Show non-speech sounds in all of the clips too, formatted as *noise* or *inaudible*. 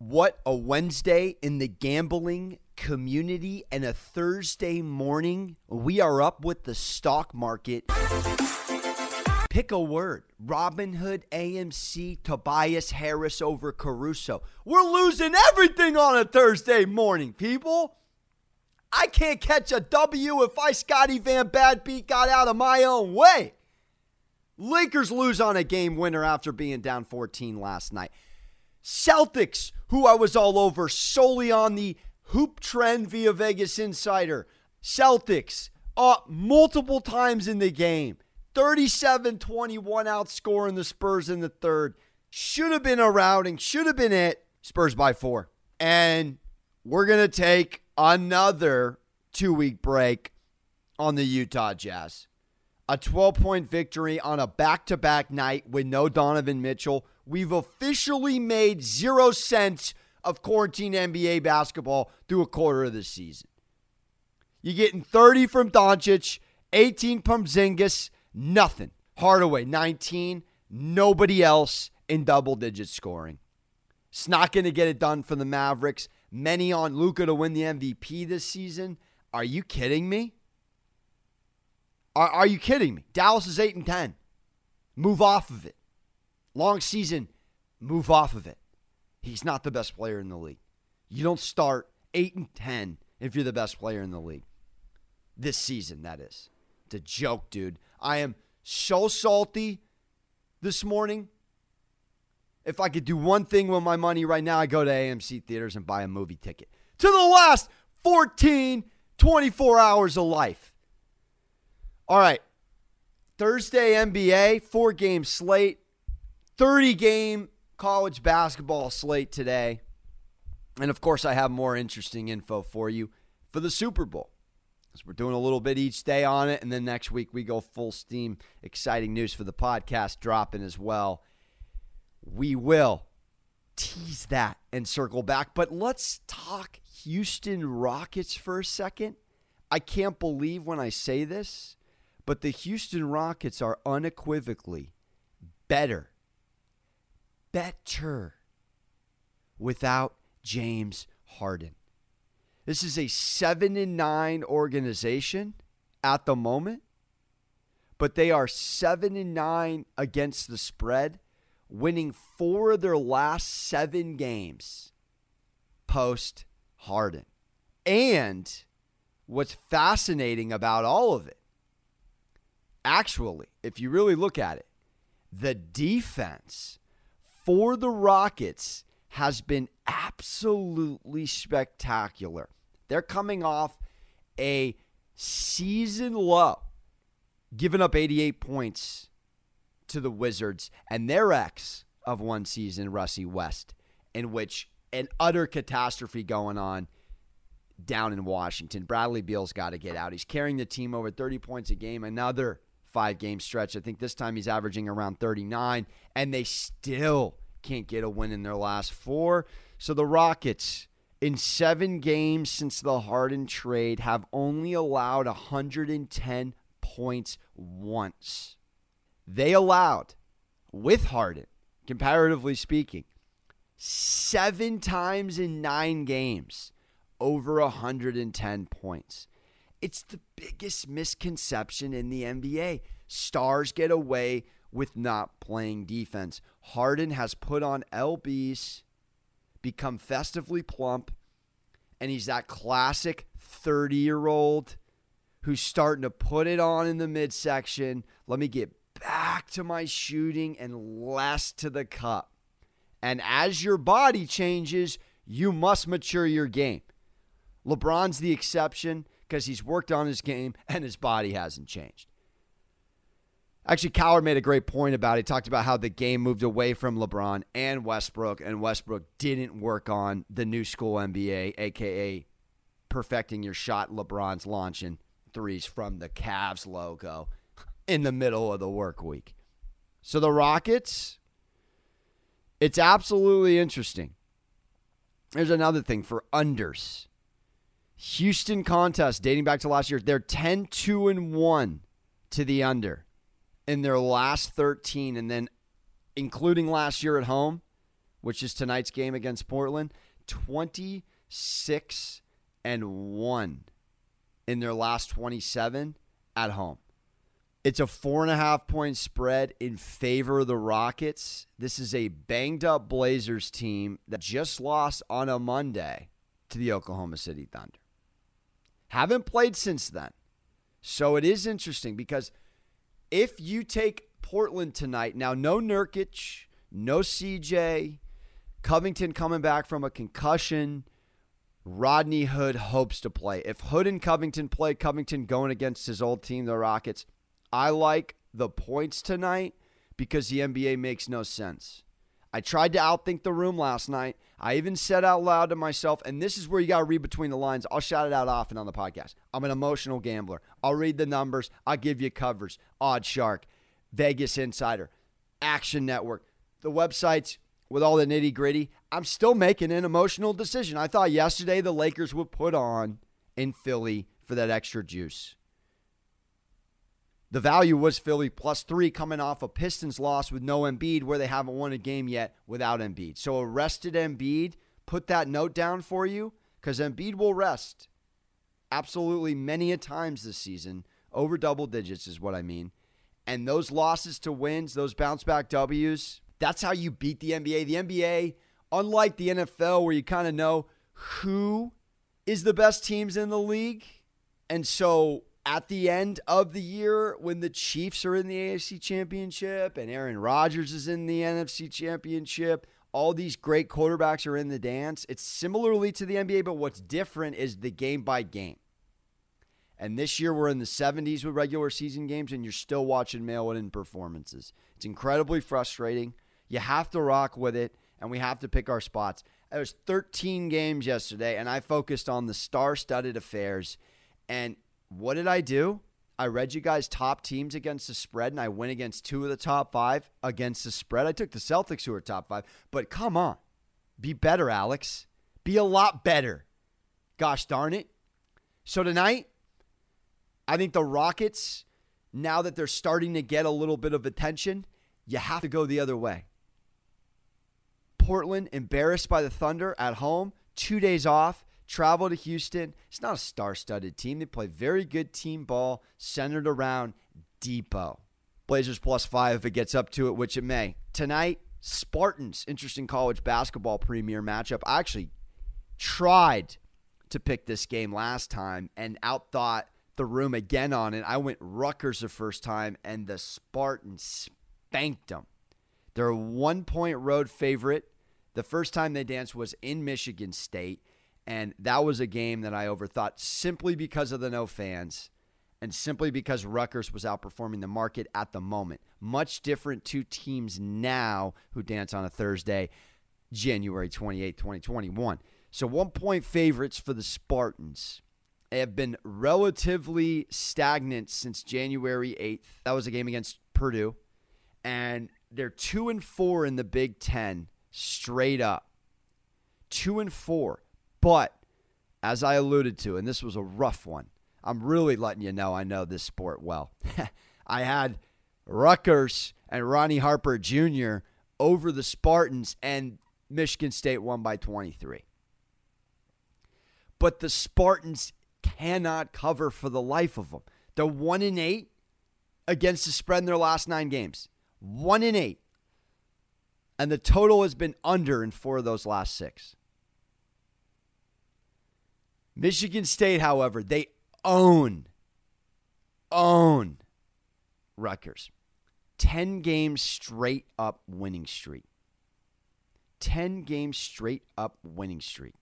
What a Wednesday in the gambling community and a Thursday morning. We are up with the stock market. Pick a word Robinhood, AMC, Tobias Harris over Caruso. We're losing everything on a Thursday morning, people. I can't catch a W if I, Scotty Van Bad Beat, got out of my own way. Lakers lose on a game winner after being down 14 last night. Celtics, who I was all over solely on the hoop trend via Vegas Insider. Celtics up multiple times in the game. 37 21 outscoring the Spurs in the third. Should have been a routing, should have been it. Spurs by four. And we're going to take another two week break on the Utah Jazz. A 12 point victory on a back to back night with no Donovan Mitchell. We've officially made zero cents of quarantine NBA basketball through a quarter of the season. You're getting 30 from Doncic, 18 from Zingis, nothing. Hardaway, 19. Nobody else in double digit scoring. It's not going to get it done for the Mavericks. Many on Luka to win the MVP this season. Are you kidding me? Are, are you kidding me? Dallas is 8 and 10. Move off of it. Long season, move off of it. He's not the best player in the league. You don't start 8 and 10 if you're the best player in the league. This season, that is. It's a joke, dude. I am so salty this morning. If I could do one thing with my money right now, I go to AMC theaters and buy a movie ticket to the last 14, 24 hours of life. All right. Thursday NBA, four game slate, 30 game college basketball slate today. And of course, I have more interesting info for you for the Super Bowl. So we're doing a little bit each day on it. And then next week, we go full steam. Exciting news for the podcast dropping as well. We will tease that and circle back. But let's talk Houston Rockets for a second. I can't believe when I say this, but the Houston Rockets are unequivocally better, better without James Harden. This is a 7 and 9 organization at the moment, but they are 7 and 9 against the spread, winning 4 of their last 7 games post Harden. And what's fascinating about all of it, actually, if you really look at it, the defense for the Rockets has been absolutely spectacular. They're coming off a season low, giving up 88 points to the Wizards and their ex of one season, Russie West, in which an utter catastrophe going on down in Washington. Bradley Beal's got to get out. He's carrying the team over 30 points a game. Another five game stretch. I think this time he's averaging around 39, and they still can't get a win in their last four. So the Rockets, in seven games since the Harden trade, have only allowed 110 points once. They allowed, with Harden, comparatively speaking, seven times in nine games over 110 points. It's the biggest misconception in the NBA. Stars get away with not playing defense. Harden has put on LBs, become festively plump, and he's that classic 30 year old who's starting to put it on in the midsection. Let me get back to my shooting and less to the cup. And as your body changes, you must mature your game. LeBron's the exception because he's worked on his game *laughs* and his body hasn't changed. Actually, Cowherd made a great point about it. He talked about how the game moved away from LeBron and Westbrook, and Westbrook didn't work on the new school NBA, aka perfecting your shot. LeBron's launching threes from the Cavs logo in the middle of the work week. So the Rockets, it's absolutely interesting. There's another thing for unders. Houston contest dating back to last year, they're 10 2 and 1 to the under in their last 13 and then including last year at home which is tonight's game against Portland, 26 and 1 in their last 27 at home. It's a four and a half point spread in favor of the Rockets. This is a banged up Blazers team that just lost on a Monday to the Oklahoma City Thunder. Haven't played since then. So it is interesting because if you take Portland tonight, now no Nurkic, no CJ, Covington coming back from a concussion. Rodney Hood hopes to play. If Hood and Covington play, Covington going against his old team, the Rockets, I like the points tonight because the NBA makes no sense. I tried to outthink the room last night. I even said out loud to myself, and this is where you got to read between the lines. I'll shout it out often on the podcast. I'm an emotional gambler. I'll read the numbers. I'll give you covers. OddsShark, Vegas Insider, Action Network, the websites with all the nitty gritty. I'm still making an emotional decision. I thought yesterday the Lakers would put on in Philly for that extra juice. The value was Philly plus three coming off a Pistons loss with no Embiid, where they haven't won a game yet without Embiid. So arrested Embiid, put that note down for you because Embiid will rest absolutely many a times this season. Over double digits is what I mean. And those losses to wins, those bounce back W's, that's how you beat the NBA. The NBA, unlike the NFL, where you kind of know who is the best teams in the league. And so at the end of the year when the Chiefs are in the AFC Championship and Aaron Rodgers is in the NFC Championship, all these great quarterbacks are in the dance. It's similarly to the NBA, but what's different is the game by game. And this year we're in the 70s with regular season games, and you're still watching mail in performances. It's incredibly frustrating. You have to rock with it, and we have to pick our spots. There was 13 games yesterday, and I focused on the star-studded affairs. And what did I do? I read you guys top teams against the spread, and I went against two of the top five against the spread. I took the Celtics, who are top five, but come on, be better, Alex. Be a lot better. Gosh darn it. So tonight, I think the Rockets, now that they're starting to get a little bit of attention, you have to go the other way. Portland embarrassed by the Thunder at home, two days off travel to Houston. It's not a star studded team. They play very good team ball centered around Depot. Blazers plus five if it gets up to it, which it may. Tonight, Spartans, interesting college basketball premier matchup. I actually tried to pick this game last time and outthought the room again on it. I went Rutgers the first time, and the Spartans spanked them. They're a one point road favorite. The first time they danced was in Michigan State. And that was a game that I overthought simply because of the no fans and simply because Rutgers was outperforming the market at the moment. Much different two teams now who dance on a Thursday, January 28, 2021. So, one point favorites for the Spartans They have been relatively stagnant since January 8th. That was a game against Purdue. And they're 2 and 4 in the Big 10 straight up. 2 and 4. But as I alluded to, and this was a rough one, I'm really letting you know I know this sport well. *laughs* I had Rutgers and Ronnie Harper Jr. over the Spartans, and Michigan State won by 23. But the Spartans cannot cover for the life of them. They're one in eight against the spread in their last nine games. One in eight. And the total has been under in four of those last six. Michigan State, however, they own, own Rutgers. 10 games straight up winning streak. 10 games straight up winning streak.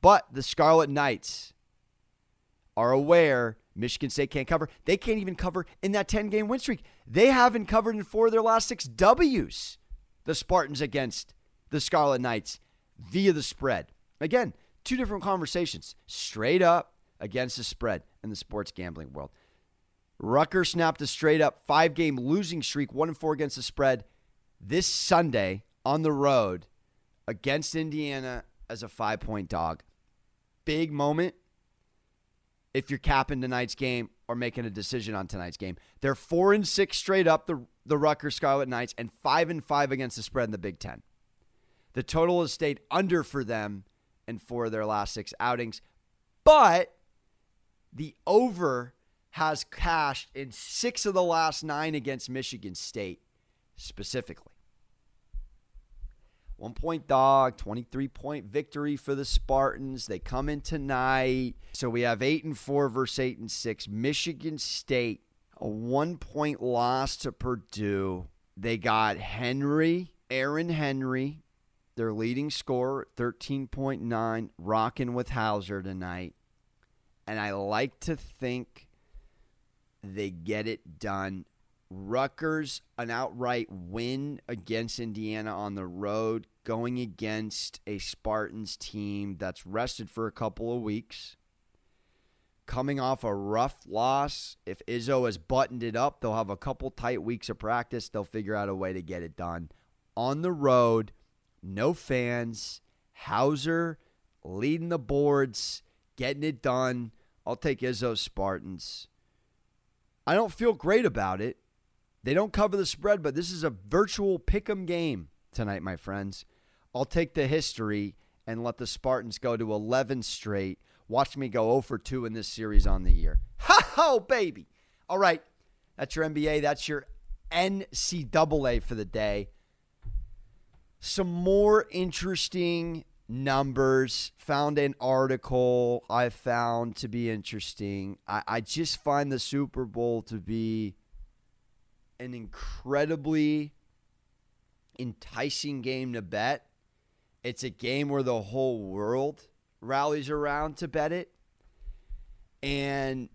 But the Scarlet Knights are aware Michigan State can't cover. They can't even cover in that 10 game win streak. They haven't covered in four of their last six W's. The Spartans against the Scarlet Knights via the spread. Again, Two different conversations, straight up against the spread in the sports gambling world. Rutgers snapped a straight up five game losing streak, one and four against the spread this Sunday on the road against Indiana as a five point dog. Big moment if you're capping tonight's game or making a decision on tonight's game. They're four and six straight up, the, the Rutgers Scarlet Knights, and five and five against the spread in the Big Ten. The total has stayed under for them in four of their last six outings. But the over has cashed in six of the last nine against Michigan State specifically. One point dog, 23 point victory for the Spartans. They come in tonight. So we have eight and four versus eight and six. Michigan State, a one point loss to Purdue. They got Henry, Aaron Henry, their leading scorer, 13.9, rocking with Hauser tonight. And I like to think they get it done. Rutgers, an outright win against Indiana on the road, going against a Spartans team that's rested for a couple of weeks. Coming off a rough loss. If Izzo has buttoned it up, they'll have a couple tight weeks of practice. They'll figure out a way to get it done. On the road, no fans. Hauser leading the boards, getting it done. I'll take Izzo Spartans. I don't feel great about it. They don't cover the spread, but this is a virtual pick 'em game tonight, my friends. I'll take the history and let the Spartans go to 11 straight. Watch me go 0 for 2 in this series on the year. Ha ho, baby. All right. That's your NBA. That's your NCAA for the day. Some more interesting numbers. Found an article I found to be interesting. I, I just find the Super Bowl to be an incredibly enticing game to bet. It's a game where the whole world rallies around to bet it. And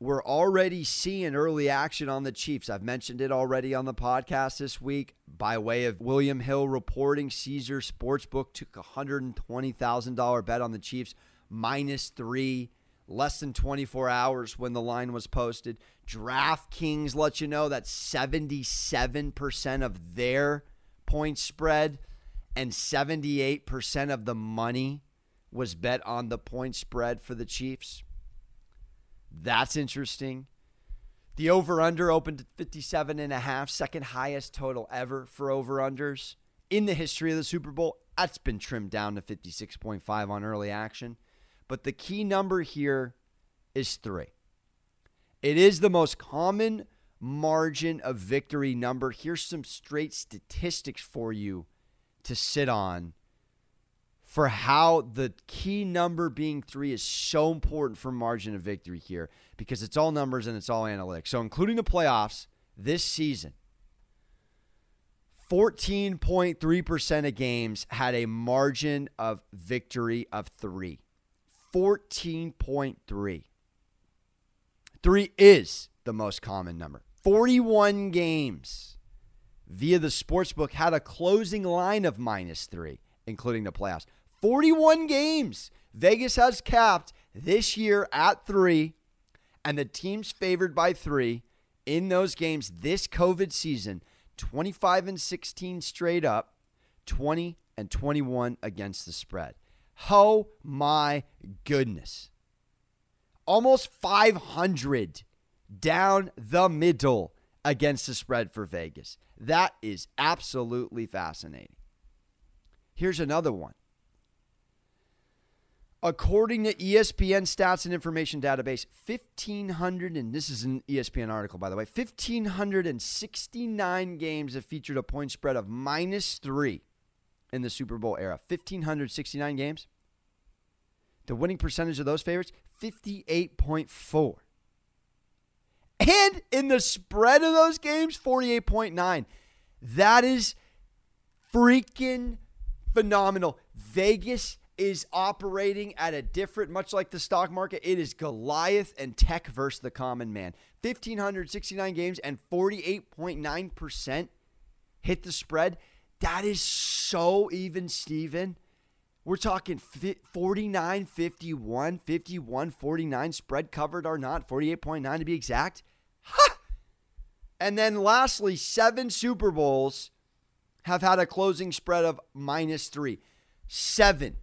we're already seeing early action on the Chiefs. I've mentioned it already on the podcast this week by way of William Hill reporting Caesar Sportsbook took a $120,000 bet on the Chiefs minus 3 less than 24 hours when the line was posted. DraftKings let you know that 77% of their point spread and 78% of the money was bet on the point spread for the Chiefs. That's interesting. The over under opened at 57 and a half, second highest total ever for over unders in the history of the Super Bowl. That's been trimmed down to 56.5 on early action. But the key number here is 3. It is the most common margin of victory number. Here's some straight statistics for you to sit on for how the key number being three is so important for margin of victory here because it's all numbers and it's all analytics. So, including the playoffs this season, 14.3% of games had a margin of victory of three. 14.3. Three is the most common number. 41 games via the sportsbook had a closing line of minus three, including the playoffs. 41 games. Vegas has capped this year at three, and the teams favored by three in those games this COVID season 25 and 16 straight up, 20 and 21 against the spread. Oh my goodness. Almost 500 down the middle against the spread for Vegas. That is absolutely fascinating. Here's another one. According to ESPN Stats and Information Database, 1,500, and this is an ESPN article, by the way, 1,569 games have featured a point spread of minus three in the Super Bowl era. 1,569 games. The winning percentage of those favorites, 58.4. And in the spread of those games, 48.9. That is freaking phenomenal. Vegas is operating at a different, much like the stock market, it is Goliath and tech versus the common man. 1,569 games and 48.9% hit the spread. That is so even, Steven. We're talking 49, 51, 51, 49 spread covered or not, 48.9 to be exact. Ha! And then lastly, seven Super Bowls have had a closing spread of minus three. Seven.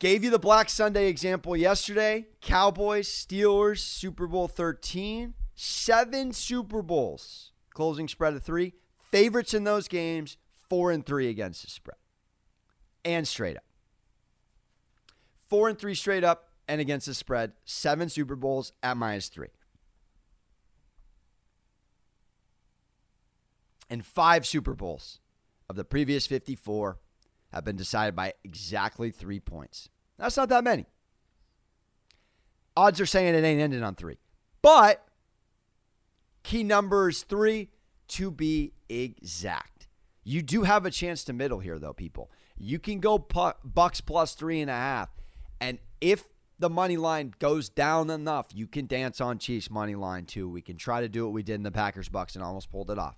Gave you the Black Sunday example yesterday. Cowboys, Steelers, Super Bowl 13. Seven Super Bowls. Closing spread of three. Favorites in those games, four and three against the spread. and straight up. Four and three straight up and against the spread. Seven Super Bowls at minus three. And five Super Bowls of the previous 54 have been decided by exactly three points. That's not that many. Odds are saying it ain't ending on three. But key numbers three to be exact. You do have a chance to middle here, though, people. You can go pu- Bucs plus three and a half. And if the money line goes down enough, you can dance on Chiefs money line too. We can try to do what we did in the Packers Bucs and almost pulled it off.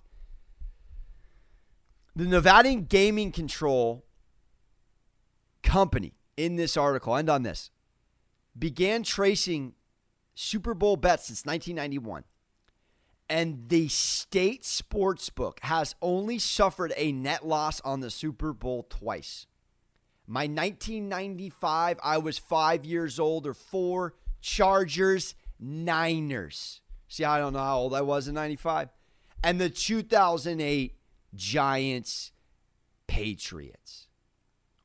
The Nevada Gaming Control Company in this article, and on this, began tracing Super Bowl bets since 1991. And the state sports book has only suffered a net loss on the Super Bowl twice. My 1995, I was five years old or four, Chargers, Niners. See, I don't know how old I was in 95. And the 2008 Giants, Patriots.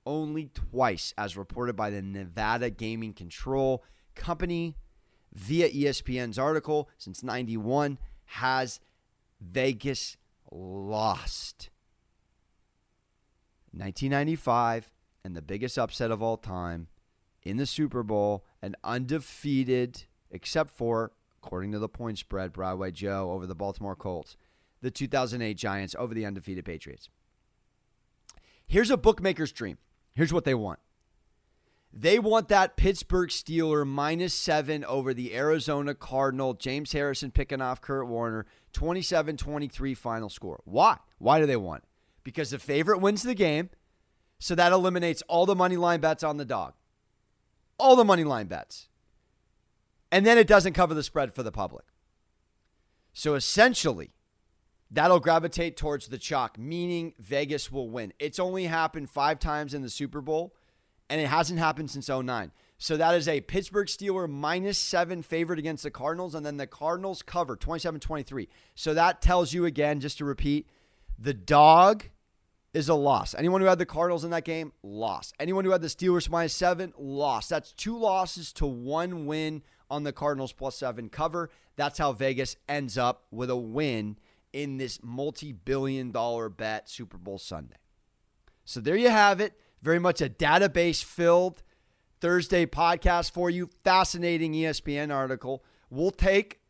Only twice, as reported by the Nevada Gaming Control Company via ESPN's article since 91, has Vegas lost. 1995 and the biggest upset of all time in the Super Bowl, an undefeated, except for, according to the point spread, Broadway Joe over the Baltimore Colts, the 2008 Giants over the undefeated Patriots. Here's a bookmaker's dream. Here's what they want. They want that Pittsburgh Steeler minus seven over the Arizona Cardinal. James Harrison picking off Kurt Warner. 27 23 final score. Why? Why do they want it? Because the favorite wins the game. So that eliminates all the money line bets on the dog. All the money line bets. And then it doesn't cover the spread for the public. So essentially, that'll gravitate towards the chalk, meaning Vegas will win. It's only happened five times in the Super Bowl, and it hasn't happened since 09. So that is a Pittsburgh Steeler minus seven favorite against the Cardinals, and then the Cardinals cover 27 23. So that tells you again, just to repeat, the dog is a loss. Anyone who had the Cardinals in that game, lost. Anyone who had the Steelers minus seven, lost. That's two losses to one win on the Cardinals plus seven cover. That's how Vegas ends up with a win in this multi billion dollar bet Super Bowl Sunday. So there you have it. Very much a database filled Thursday podcast for you. Fascinating ESPN article. We'll take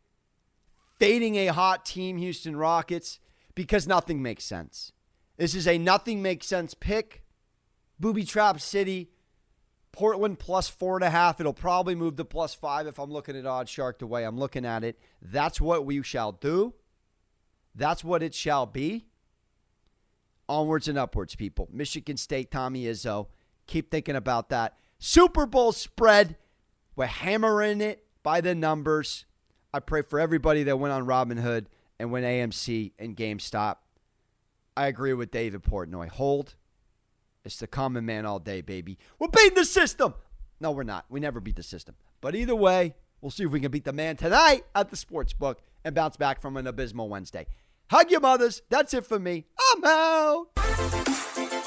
fading a hot team, Houston Rockets, because nothing makes sense. This is a nothing makes sense pick. Booby Trap City, Portland plus four and a half. It'll probably move to plus five if I'm looking at OddsShark the way I'm looking at it. That's what we shall do. That's what it shall be. Onwards and upwards, people. Michigan State, Tommy Izzo. Keep thinking about that. Super Bowl spread. We're hammering it by the numbers. I pray for everybody that went on Robinhood and went AMC and GameStop. I agree with David Portnoy. Hold. It's the common man all day, baby. We're beating the system. No, we're not. We never beat the system. But either way, we'll see if we can beat the man tonight at the sports book and bounce back from an abysmal Wednesday. Hug your mothers. That's it for me. I'm out.